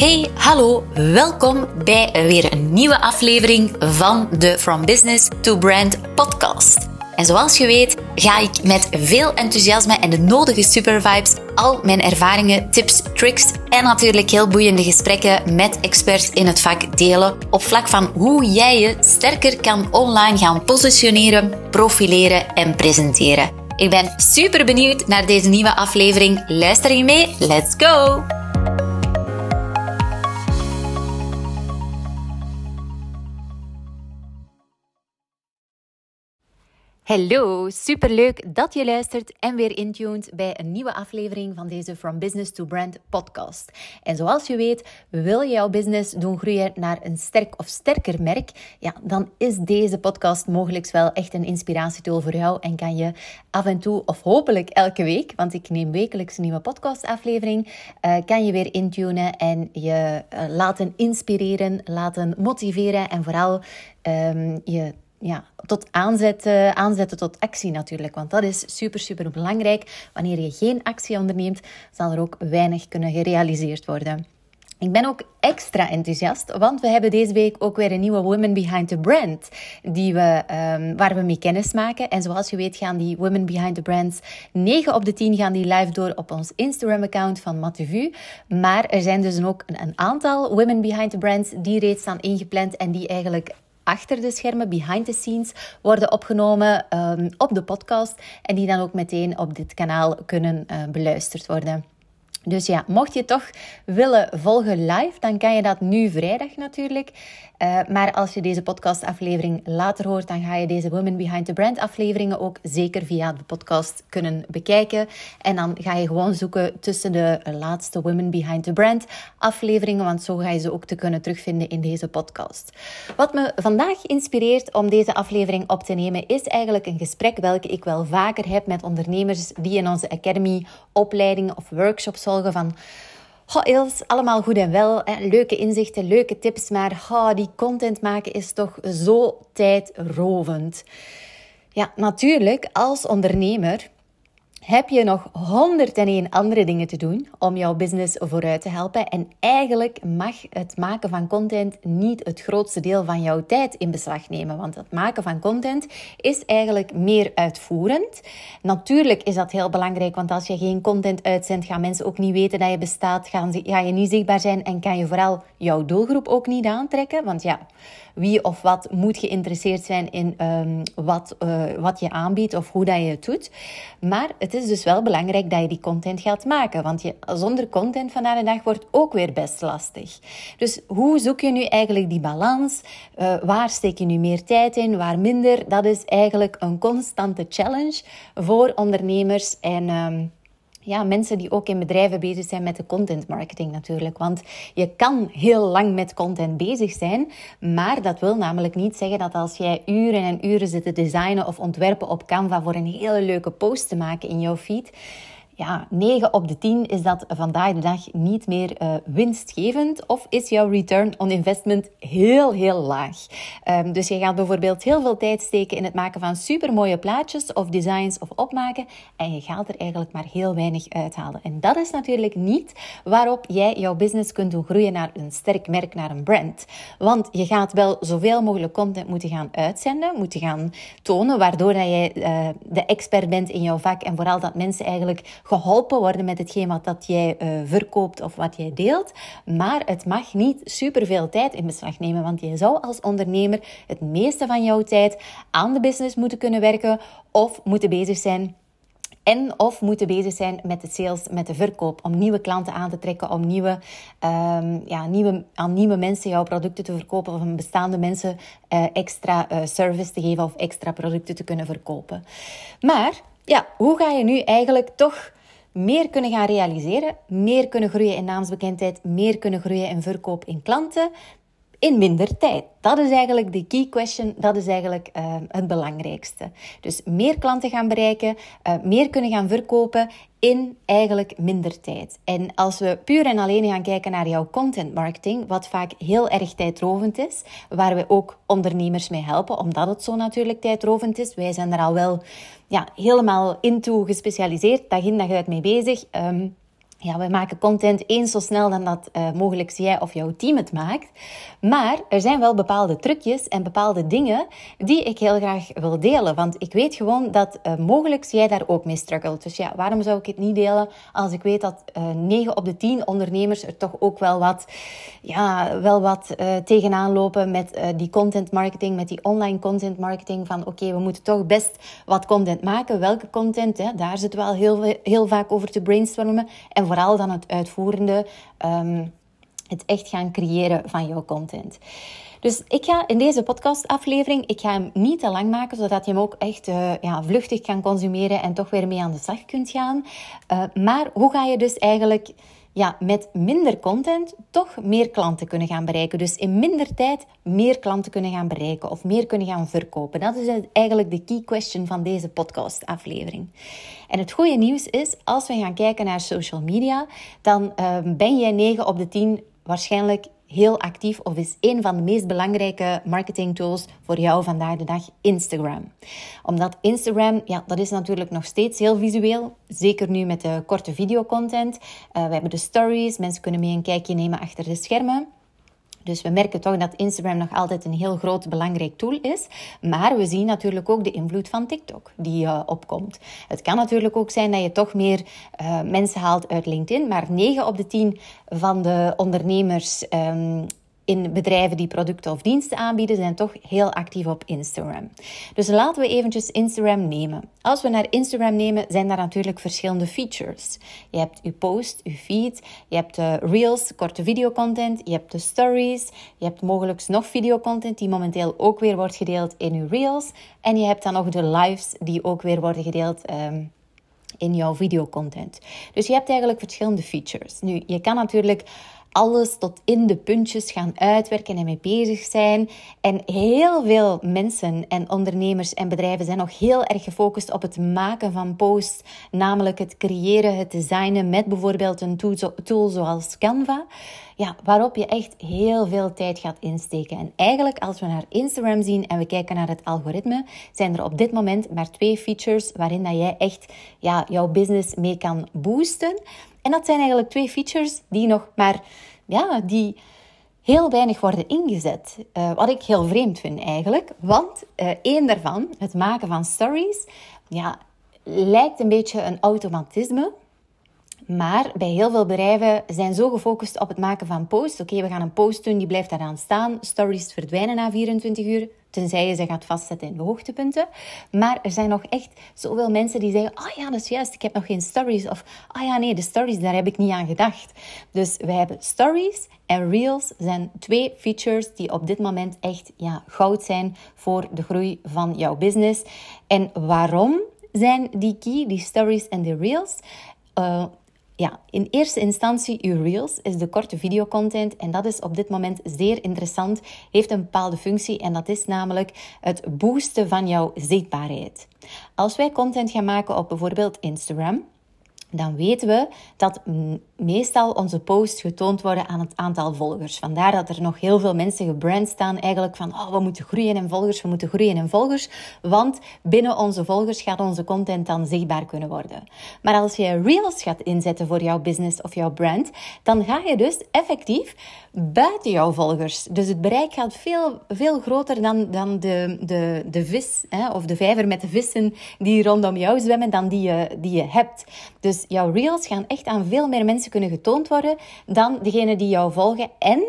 Hey, hallo, welkom bij weer een nieuwe aflevering van de From Business to Brand podcast. En zoals je weet, ga ik met veel enthousiasme en de nodige supervibes al mijn ervaringen, tips, tricks en natuurlijk heel boeiende gesprekken met experts in het vak delen op vlak van hoe jij je sterker kan online gaan positioneren, profileren en presenteren. Ik ben super benieuwd naar deze nieuwe aflevering. Luister je mee? Let's go! Hallo, superleuk dat je luistert en weer intuned bij een nieuwe aflevering van deze From Business to Brand podcast. En zoals je weet, wil je jouw business doen groeien naar een sterk of sterker merk, ja, dan is deze podcast mogelijk wel echt een inspiratietool voor jou en kan je af en toe of hopelijk elke week, want ik neem wekelijks een nieuwe podcastaflevering, uh, kan je weer intunen en je uh, laten inspireren, laten motiveren en vooral um, je ja, tot aanzetten, aanzetten tot actie natuurlijk. Want dat is super, super belangrijk. Wanneer je geen actie onderneemt, zal er ook weinig kunnen gerealiseerd worden. Ik ben ook extra enthousiast, want we hebben deze week ook weer een nieuwe Women Behind the Brand die we, um, waar we mee kennis maken. En zoals je weet gaan die Women Behind the Brands 9 op de 10 gaan die live door op ons Instagram-account van Matevu. Maar er zijn dus ook een, een aantal Women Behind the Brands die reeds staan ingepland en die eigenlijk achter de schermen, behind the scenes, worden opgenomen um, op de podcast en die dan ook meteen op dit kanaal kunnen uh, beluisterd worden. Dus ja, mocht je toch willen volgen live, dan kan je dat nu vrijdag natuurlijk. Uh, maar als je deze podcastaflevering later hoort, dan ga je deze Women Behind the Brand afleveringen ook zeker via de podcast kunnen bekijken. En dan ga je gewoon zoeken tussen de laatste Women Behind the Brand afleveringen, want zo ga je ze ook te kunnen terugvinden in deze podcast. Wat me vandaag inspireert om deze aflevering op te nemen, is eigenlijk een gesprek welke ik wel vaker heb met ondernemers die in onze Academy opleidingen of workshops volgen van Oh, Ils, allemaal goed en wel. Hè. Leuke inzichten, leuke tips. Maar die content maken is toch zo tijdrovend. Ja, natuurlijk, als ondernemer heb je nog 101 andere dingen te doen om jouw business vooruit te helpen. En eigenlijk mag het maken van content niet het grootste deel van jouw tijd in beslag nemen. Want het maken van content is eigenlijk meer uitvoerend. Natuurlijk is dat heel belangrijk, want als je geen content uitzendt, gaan mensen ook niet weten dat je bestaat. Gaan ze, ga je niet zichtbaar zijn en kan je vooral jouw doelgroep ook niet aantrekken. Want ja, wie of wat moet geïnteresseerd zijn in um, wat, uh, wat je aanbiedt of hoe dat je het doet. Maar het is dus wel belangrijk dat je die content gaat maken. Want je, zonder content vandaag de dag wordt ook weer best lastig. Dus hoe zoek je nu eigenlijk die balans? Uh, waar steek je nu meer tijd in, waar minder? Dat is eigenlijk een constante challenge voor ondernemers en... Um, ja, mensen die ook in bedrijven bezig zijn met de content marketing natuurlijk. Want je kan heel lang met content bezig zijn, maar dat wil namelijk niet zeggen dat als jij uren en uren zit te designen of ontwerpen op Canva voor een hele leuke post te maken in jouw feed, ja, 9 op de 10 is dat vandaag de dag niet meer uh, winstgevend of is jouw return on investment heel, heel laag. Um, dus je gaat bijvoorbeeld heel veel tijd steken in het maken van supermooie plaatjes of designs of opmaken en je gaat er eigenlijk maar heel weinig uithalen. En dat is natuurlijk niet waarop jij jouw business kunt doen groeien naar een sterk merk, naar een brand. Want je gaat wel zoveel mogelijk content moeten gaan uitzenden, moeten gaan tonen, waardoor dat jij uh, de expert bent in jouw vak en vooral dat mensen eigenlijk geholpen worden met hetgeen wat dat jij uh, verkoopt of wat jij deelt. Maar het mag niet superveel tijd in beslag nemen, want je zou als ondernemer het meeste van jouw tijd aan de business moeten kunnen werken of moeten bezig zijn en of moeten bezig zijn met de sales, met de verkoop. Om nieuwe klanten aan te trekken, om nieuwe, um, ja, nieuwe, aan nieuwe mensen jouw producten te verkopen. Of aan bestaande mensen uh, extra uh, service te geven of extra producten te kunnen verkopen. Maar ja, hoe ga je nu eigenlijk toch meer kunnen gaan realiseren, meer kunnen groeien in naamsbekendheid, meer kunnen groeien in verkoop in klanten in minder tijd. Dat is eigenlijk de key question, dat is eigenlijk uh, het belangrijkste. Dus meer klanten gaan bereiken, uh, meer kunnen gaan verkopen in eigenlijk minder tijd. En als we puur en alleen gaan kijken naar jouw content marketing, wat vaak heel erg tijdrovend is, waar we ook ondernemers mee helpen, omdat het zo natuurlijk tijdrovend is. Wij zijn er al wel ja, helemaal into gespecialiseerd, dag in dag uit mee bezig. Um, ja, we maken content eens zo snel dan dat uh, mogelijk jij of jouw team het maakt. Maar er zijn wel bepaalde trucjes en bepaalde dingen die ik heel graag wil delen. Want ik weet gewoon dat uh, mogelijk jij daar ook mee struggelt. Dus ja, waarom zou ik het niet delen als ik weet dat uh, eh, 9 op de 10 ondernemers er toch ook wel wat, ja, wel wat tegenaan lopen met die content marketing, met die online content marketing. Van oké, we moeten toch best wat content maken. Welke content? Hè? Daar zit wel heel, heel vaak over te brainstormen. En vooral dan het uitvoerende, um, het echt gaan creëren van jouw content. Dus ik ga in deze podcastaflevering, ik ga hem niet te lang maken, zodat je hem ook echt uh, ja, vluchtig kan consumeren en toch weer mee aan de slag kunt gaan. Uh, maar hoe ga je dus eigenlijk ja, met minder content toch meer klanten kunnen gaan bereiken. Dus in minder tijd meer klanten kunnen gaan bereiken of meer kunnen gaan verkopen. Dat is eigenlijk de key question van deze podcast-aflevering. En het goede nieuws is, als we gaan kijken naar social media, dan uh, ben jij 9 op de 10 waarschijnlijk heel actief of is een van de meest belangrijke marketing tools voor jou vandaag de dag Instagram. Omdat Instagram, ja, dat is natuurlijk nog steeds heel visueel. Zeker nu met de korte videocontent. Uh, we hebben de stories, mensen kunnen mee een kijkje nemen achter de schermen. Dus we merken toch dat Instagram nog altijd een heel groot belangrijk tool is. Maar we zien natuurlijk ook de invloed van TikTok die uh, opkomt. Het kan natuurlijk ook zijn dat je toch meer uh, mensen haalt uit LinkedIn. Maar 9 op de 10 van de ondernemers um, in bedrijven die producten of diensten aanbieden, zijn toch heel actief op Instagram. Dus laten we eventjes Instagram nemen. Als we naar Instagram nemen, zijn daar natuurlijk verschillende features. Je hebt je post, je feed, je hebt de reels, korte videocontent, je hebt de stories, je hebt mogelijk nog videocontent die momenteel ook weer wordt gedeeld in je reels. En je hebt dan nog de lives die ook weer worden gedeeld. Um, in jouw videocontent. Dus je hebt eigenlijk verschillende features. Nu, je kan natuurlijk alles tot in de puntjes gaan uitwerken en mee bezig zijn. En heel veel mensen en ondernemers en bedrijven zijn nog heel erg gefocust op het maken van posts, namelijk het creëren, het designen met bijvoorbeeld een tool zoals Canva. Ja, waarop je echt heel veel tijd gaat insteken. En eigenlijk, als we naar Instagram zien en we kijken naar het algoritme, zijn er op dit moment maar twee features waarin dat jij echt ja, jouw business mee kan boosten. En dat zijn eigenlijk twee features die nog maar, ja, die heel weinig worden ingezet. Uh, wat ik heel vreemd vind eigenlijk. Want uh, één daarvan, het maken van stories, ja, lijkt een beetje een automatisme. Maar bij heel veel bedrijven zijn zo gefocust op het maken van posts. Oké, we gaan een post doen, die blijft daaraan staan. Stories verdwijnen na 24 uur. Tenzij je ze gaat vastzetten in de hoogtepunten. Maar er zijn nog echt zoveel mensen die zeggen: Oh ja, dat is juist, ik heb nog geen stories. Of Oh ja, nee, de stories, daar heb ik niet aan gedacht. Dus wij hebben stories en reels zijn twee features die op dit moment echt ja, goud zijn voor de groei van jouw business. En waarom zijn die key, die stories en de reels? Uh, ja, in eerste instantie uw Reels is de korte videocontent en dat is op dit moment zeer interessant, heeft een bepaalde functie en dat is namelijk het boosten van jouw zichtbaarheid. Als wij content gaan maken op bijvoorbeeld Instagram, dan weten we dat meestal onze posts getoond worden aan het aantal volgers. Vandaar dat er nog heel veel mensen gebrand staan, eigenlijk van oh, we moeten groeien in volgers, we moeten groeien in volgers, want binnen onze volgers gaat onze content dan zichtbaar kunnen worden. Maar als je Reels gaat inzetten voor jouw business of jouw brand, dan ga je dus effectief buiten jouw volgers. Dus het bereik gaat veel, veel groter dan, dan de, de, de vis hè, of de vijver met de vissen die rondom jou zwemmen, dan die je, die je hebt. Dus jouw reels gaan echt aan veel meer kunnen getoond worden dan degene die jou volgen. En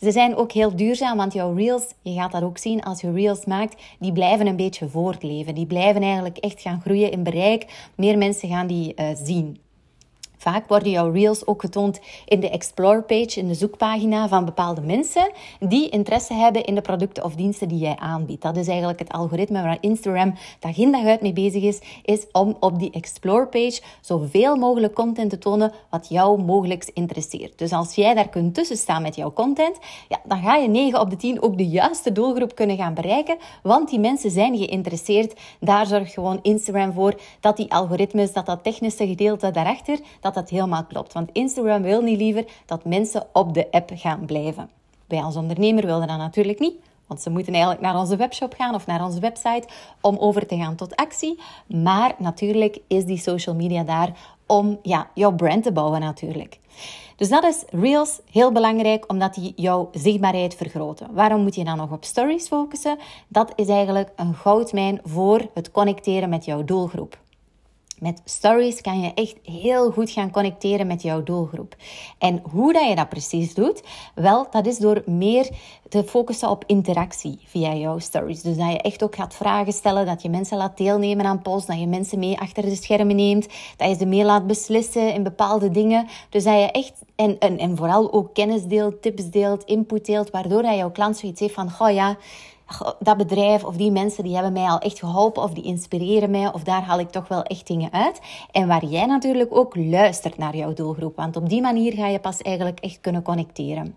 ze zijn ook heel duurzaam, want jouw reels, je gaat dat ook zien als je reels maakt, die blijven een beetje voortleven. Die blijven eigenlijk echt gaan groeien in bereik. Meer mensen gaan die uh, zien. Vaak worden jouw reels ook getoond in de explore page, in de zoekpagina van bepaalde mensen die interesse hebben in de producten of diensten die jij aanbiedt. Dat is eigenlijk het algoritme waar Instagram dag in dag uit mee bezig is, is om op die explore page zoveel mogelijk content te tonen wat jou mogelijk interesseert. Dus als jij daar kunt tussen staan met jouw content, ja, dan ga je 9 op de 10 ook de juiste doelgroep kunnen gaan bereiken, want die mensen zijn geïnteresseerd. Daar zorgt gewoon Instagram voor dat die algoritmes, dat dat technische gedeelte daarachter, dat dat helemaal klopt. Want Instagram wil niet liever dat mensen op de app gaan blijven. Wij als ondernemer willen dat natuurlijk niet. Want ze moeten eigenlijk naar onze webshop gaan of naar onze website om over te gaan tot actie. Maar natuurlijk is die social media daar om ja, jouw brand te bouwen natuurlijk. Dus dat is Reels heel belangrijk, omdat die jouw zichtbaarheid vergroten. Waarom moet je dan nog op stories focussen? Dat is eigenlijk een goudmijn voor het connecteren met jouw doelgroep. Met stories kan je echt heel goed gaan connecteren met jouw doelgroep. En hoe dat je dat precies doet? Wel, dat is door meer te focussen op interactie via jouw stories. Dus dat je echt ook gaat vragen stellen, dat je mensen laat deelnemen aan posts, dat je mensen mee achter de schermen neemt, dat je ze mee laat beslissen in bepaalde dingen. Dus dat je echt, en, en, en vooral ook kennis deelt, tips deelt, input deelt, waardoor dat jouw klant zoiets heeft van, oh ja, dat bedrijf of die mensen die hebben mij al echt geholpen of die inspireren mij of daar haal ik toch wel echt dingen uit. En waar jij natuurlijk ook luistert naar jouw doelgroep, want op die manier ga je pas eigenlijk echt kunnen connecteren.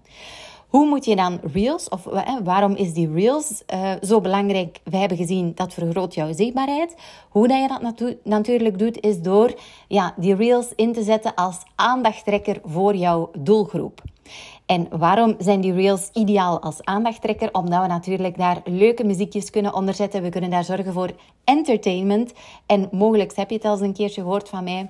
Hoe moet je dan Reels, of waarom is die Reels uh, zo belangrijk? We hebben gezien dat vergroot jouw zichtbaarheid. Hoe dat je dat natuurlijk doet, is door ja, die Reels in te zetten als aandachttrekker voor jouw doelgroep. En waarom zijn die reels ideaal als aandachttrekker? Omdat we natuurlijk daar leuke muziekjes kunnen onderzetten. We kunnen daar zorgen voor entertainment. En mogelijk heb je het al eens een keertje gehoord van mij.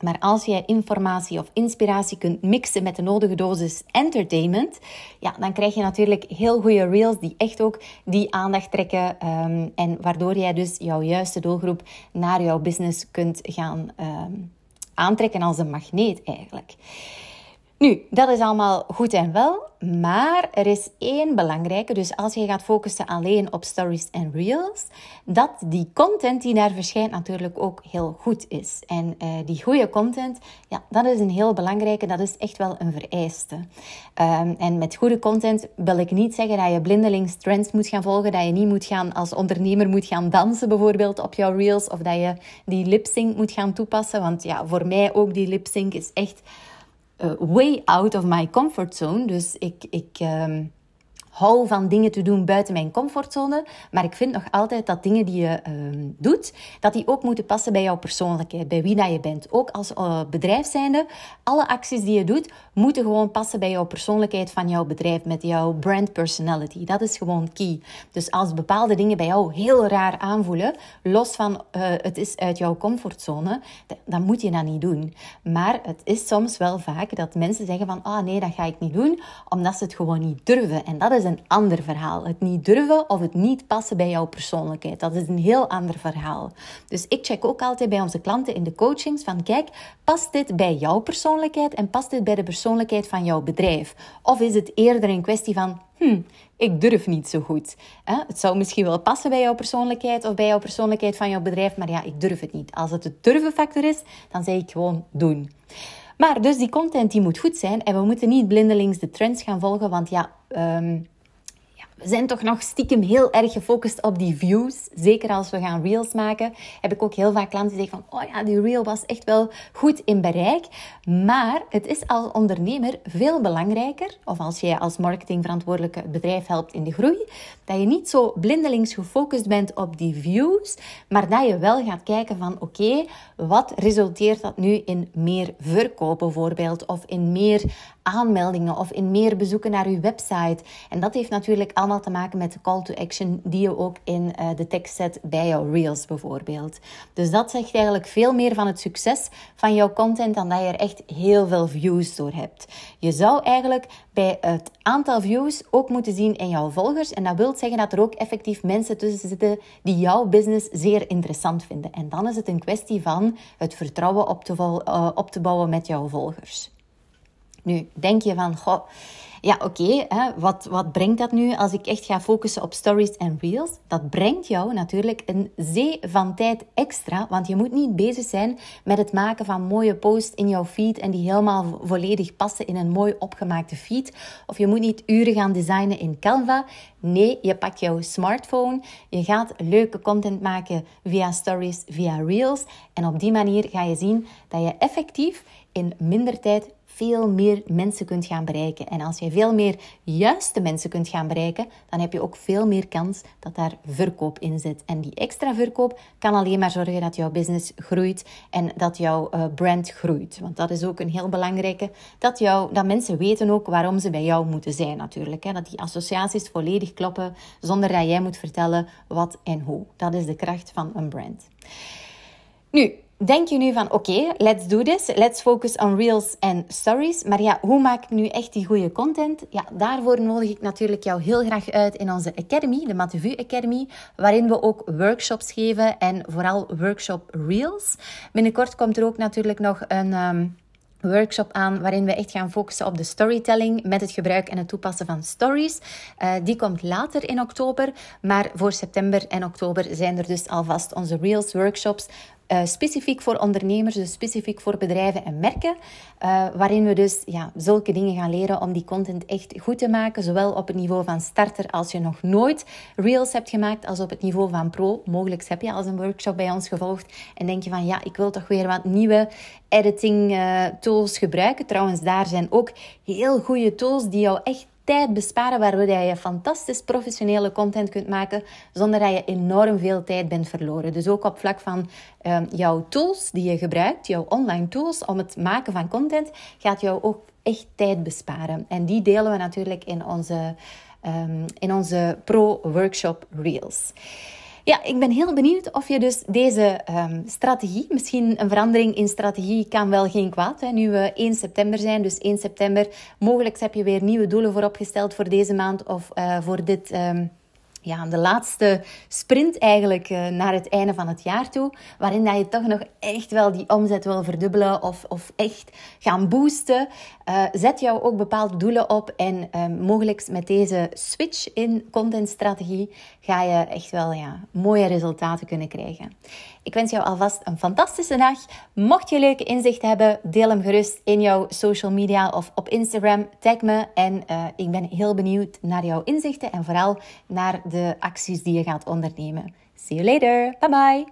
Maar als jij informatie of inspiratie kunt mixen met de nodige dosis entertainment, ja, dan krijg je natuurlijk heel goede reels die echt ook die aandacht trekken. Um, en waardoor jij dus jouw juiste doelgroep naar jouw business kunt gaan um, aantrekken als een magneet eigenlijk. Nu, dat is allemaal goed en wel, maar er is één belangrijke. Dus als je gaat focussen alleen op stories en reels, dat die content die daar verschijnt natuurlijk ook heel goed is. En uh, die goede content, ja, dat is een heel belangrijke, dat is echt wel een vereiste. Um, en met goede content wil ik niet zeggen dat je blindelings trends moet gaan volgen, dat je niet moet gaan als ondernemer moet gaan dansen bijvoorbeeld op jouw reels, of dat je die lip sync moet gaan toepassen. Want ja, voor mij ook die lip sync is echt way out of my comfort zone. Dus ik, ik um, hou van dingen te doen buiten mijn comfortzone. Maar ik vind nog altijd dat dingen die je uh, doet, dat die ook moeten passen bij jouw persoonlijkheid, bij wie dat je bent. Ook als uh, bedrijf zijnde, alle acties die je doet, moeten gewoon passen bij jouw persoonlijkheid van jouw bedrijf, met jouw brand personality. Dat is gewoon key. Dus als bepaalde dingen bij jou heel raar aanvoelen, los van uh, het is uit jouw comfortzone, dan moet je dat niet doen. Maar het is soms wel vaak dat mensen zeggen van, ah oh, nee, dat ga ik niet doen, omdat ze het gewoon niet durven. En dat is een ander verhaal. Het niet durven of het niet passen bij jouw persoonlijkheid. Dat is een heel ander verhaal. Dus ik check ook altijd bij onze klanten in de coachings van, kijk, past dit bij jouw persoonlijkheid en past dit bij de persoonlijkheid van jouw bedrijf? Of is het eerder een kwestie van, hmm, ik durf niet zo goed. Het zou misschien wel passen bij jouw persoonlijkheid of bij jouw persoonlijkheid van jouw bedrijf, maar ja, ik durf het niet. Als het het durven factor is, dan zeg ik gewoon doen. Maar dus die content die moet goed zijn en we moeten niet blindelings de trends gaan volgen, want ja, um, we zijn toch nog stiekem heel erg gefocust op die views. Zeker als we gaan reels maken, heb ik ook heel vaak klanten die zeggen van, oh ja, die reel was echt wel goed in bereik. Maar het is als ondernemer veel belangrijker, of als jij als marketingverantwoordelijke het bedrijf helpt in de groei, dat je niet zo blindelings gefocust bent op die views, maar dat je wel gaat kijken van, oké, wat resulteert dat nu in meer verkoop bijvoorbeeld, of in meer aanmeldingen of in meer bezoeken naar uw website. En dat heeft natuurlijk allemaal te maken met de call to action die je ook in uh, de tekst zet bij jouw reels bijvoorbeeld. Dus dat zegt eigenlijk veel meer van het succes van jouw content dan dat je er echt heel veel views door hebt. Je zou eigenlijk bij het aantal views ook moeten zien in jouw volgers. En dat wil zeggen dat er ook effectief mensen tussen zitten die jouw business zeer interessant vinden. En dan is het een kwestie van het vertrouwen op te, uh, op te bouwen met jouw volgers. Denk je van, goh, ja, oké, wat, wat brengt dat nu als ik echt ga focussen op stories en reels? Dat brengt jou natuurlijk een zee van tijd extra, want je moet niet bezig zijn met het maken van mooie posts in jouw feed en die helemaal volledig passen in een mooi opgemaakte feed. Of je moet niet uren gaan designen in Canva. Nee, je pakt jouw smartphone, je gaat leuke content maken via stories, via reels. En op die manier ga je zien dat je effectief in minder tijd veel meer mensen kunt gaan bereiken. En als je veel meer juiste mensen kunt gaan bereiken, dan heb je ook veel meer kans dat daar verkoop in zit. En die extra verkoop kan alleen maar zorgen dat jouw business groeit en dat jouw uh, brand groeit. Want dat is ook een heel belangrijke, dat, jou, dat mensen weten ook waarom ze bij jou moeten zijn natuurlijk. Dat die associaties volledig kloppen zonder dat jij moet vertellen wat en hoe. Dat is de kracht van een brand. Nu, denk je nu van oké, let's do this. Let's focus on reels en stories. Maar ja, hoe maak ik nu echt die goede content? Ja, daarvoor nodig ik natuurlijk jou heel graag uit in onze Academy, de Matevu Academy, waarin we ook workshops geven en vooral workshop reels. Binnenkort komt er ook natuurlijk nog een... Ehm, workshop aan waarin we echt gaan focussen op de storytelling met het gebruik en het toepassen van stories. Uh, die komt later in oktober, maar voor september en oktober zijn er dus alvast onze Reels workshops uh, specifiek voor ondernemers, dus specifiek voor bedrijven en merken, uh, waarin we dus ja, zulke dingen gaan leren om die content echt goed te maken, zowel op het niveau van starter als je nog nooit reels hebt gemaakt, als op het niveau van pro. Mogelijk heb je als een workshop bij ons gevolgd en denk je van ja, ik wil toch weer wat nieuwe editing uh, tools gebruiken. Trouwens, daar zijn ook heel goede tools die jou echt tijd besparen, waardoor je fantastisch professionele content kunt maken zonder dat je enorm veel tijd bent verloren. Dus ook op vlak van um, jouw tools die je gebruikt, jouw online tools om het maken van content, gaat jou ook echt tijd besparen. En die delen we natuurlijk in onze, um, in onze pro-workshop Reels. Ja, ik ben heel benieuwd of je dus deze um, strategie, misschien een verandering in strategie kan wel geen kwaad. Hè. Nu we 1 september zijn, dus 1 september, mogelijk heb je weer nieuwe doelen vooropgesteld voor deze maand of uh, voor dit... Um, ja, de laatste sprint eigenlijk uh, naar het einde van het jaar toe. Waarin dat je toch nog echt wel die omzet wil verdubbelen of, of echt gaan boosten. Uh, zet jou ook bepaalde doelen op. En uh, mogelijk met deze switch in contentstrategie ga je echt wel ja, mooie resultaten kunnen krijgen. Ik wens jou alvast een fantastische dag. Mocht je leuke inzicht hebben, deel hem gerust in jouw social media of op Instagram. Tag me en uh, ik ben heel benieuwd naar jouw inzichten en vooral naar de acties die je gaat ondernemen. See you later. Bye bye.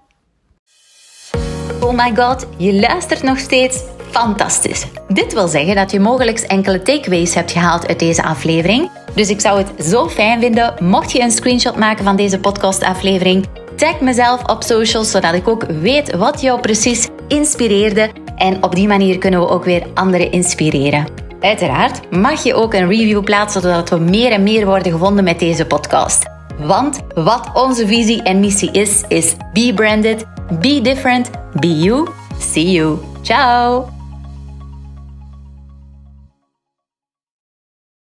Oh my god, je luistert nog steeds. Fantastisch. Dit wil zeggen dat je mogelijk enkele takeaways hebt gehaald uit deze aflevering. Dus ik zou het zo fijn vinden mocht je een screenshot maken van deze podcastaflevering Tag mezelf op socials, zodat ik ook weet wat jou precies inspireerde. En op die manier kunnen we ook weer anderen inspireren. Uiteraard mag je ook een review plaatsen, zodat we meer en meer worden gevonden met deze podcast. Want wat onze visie en missie is, is be branded, be different, be you. See you. Ciao!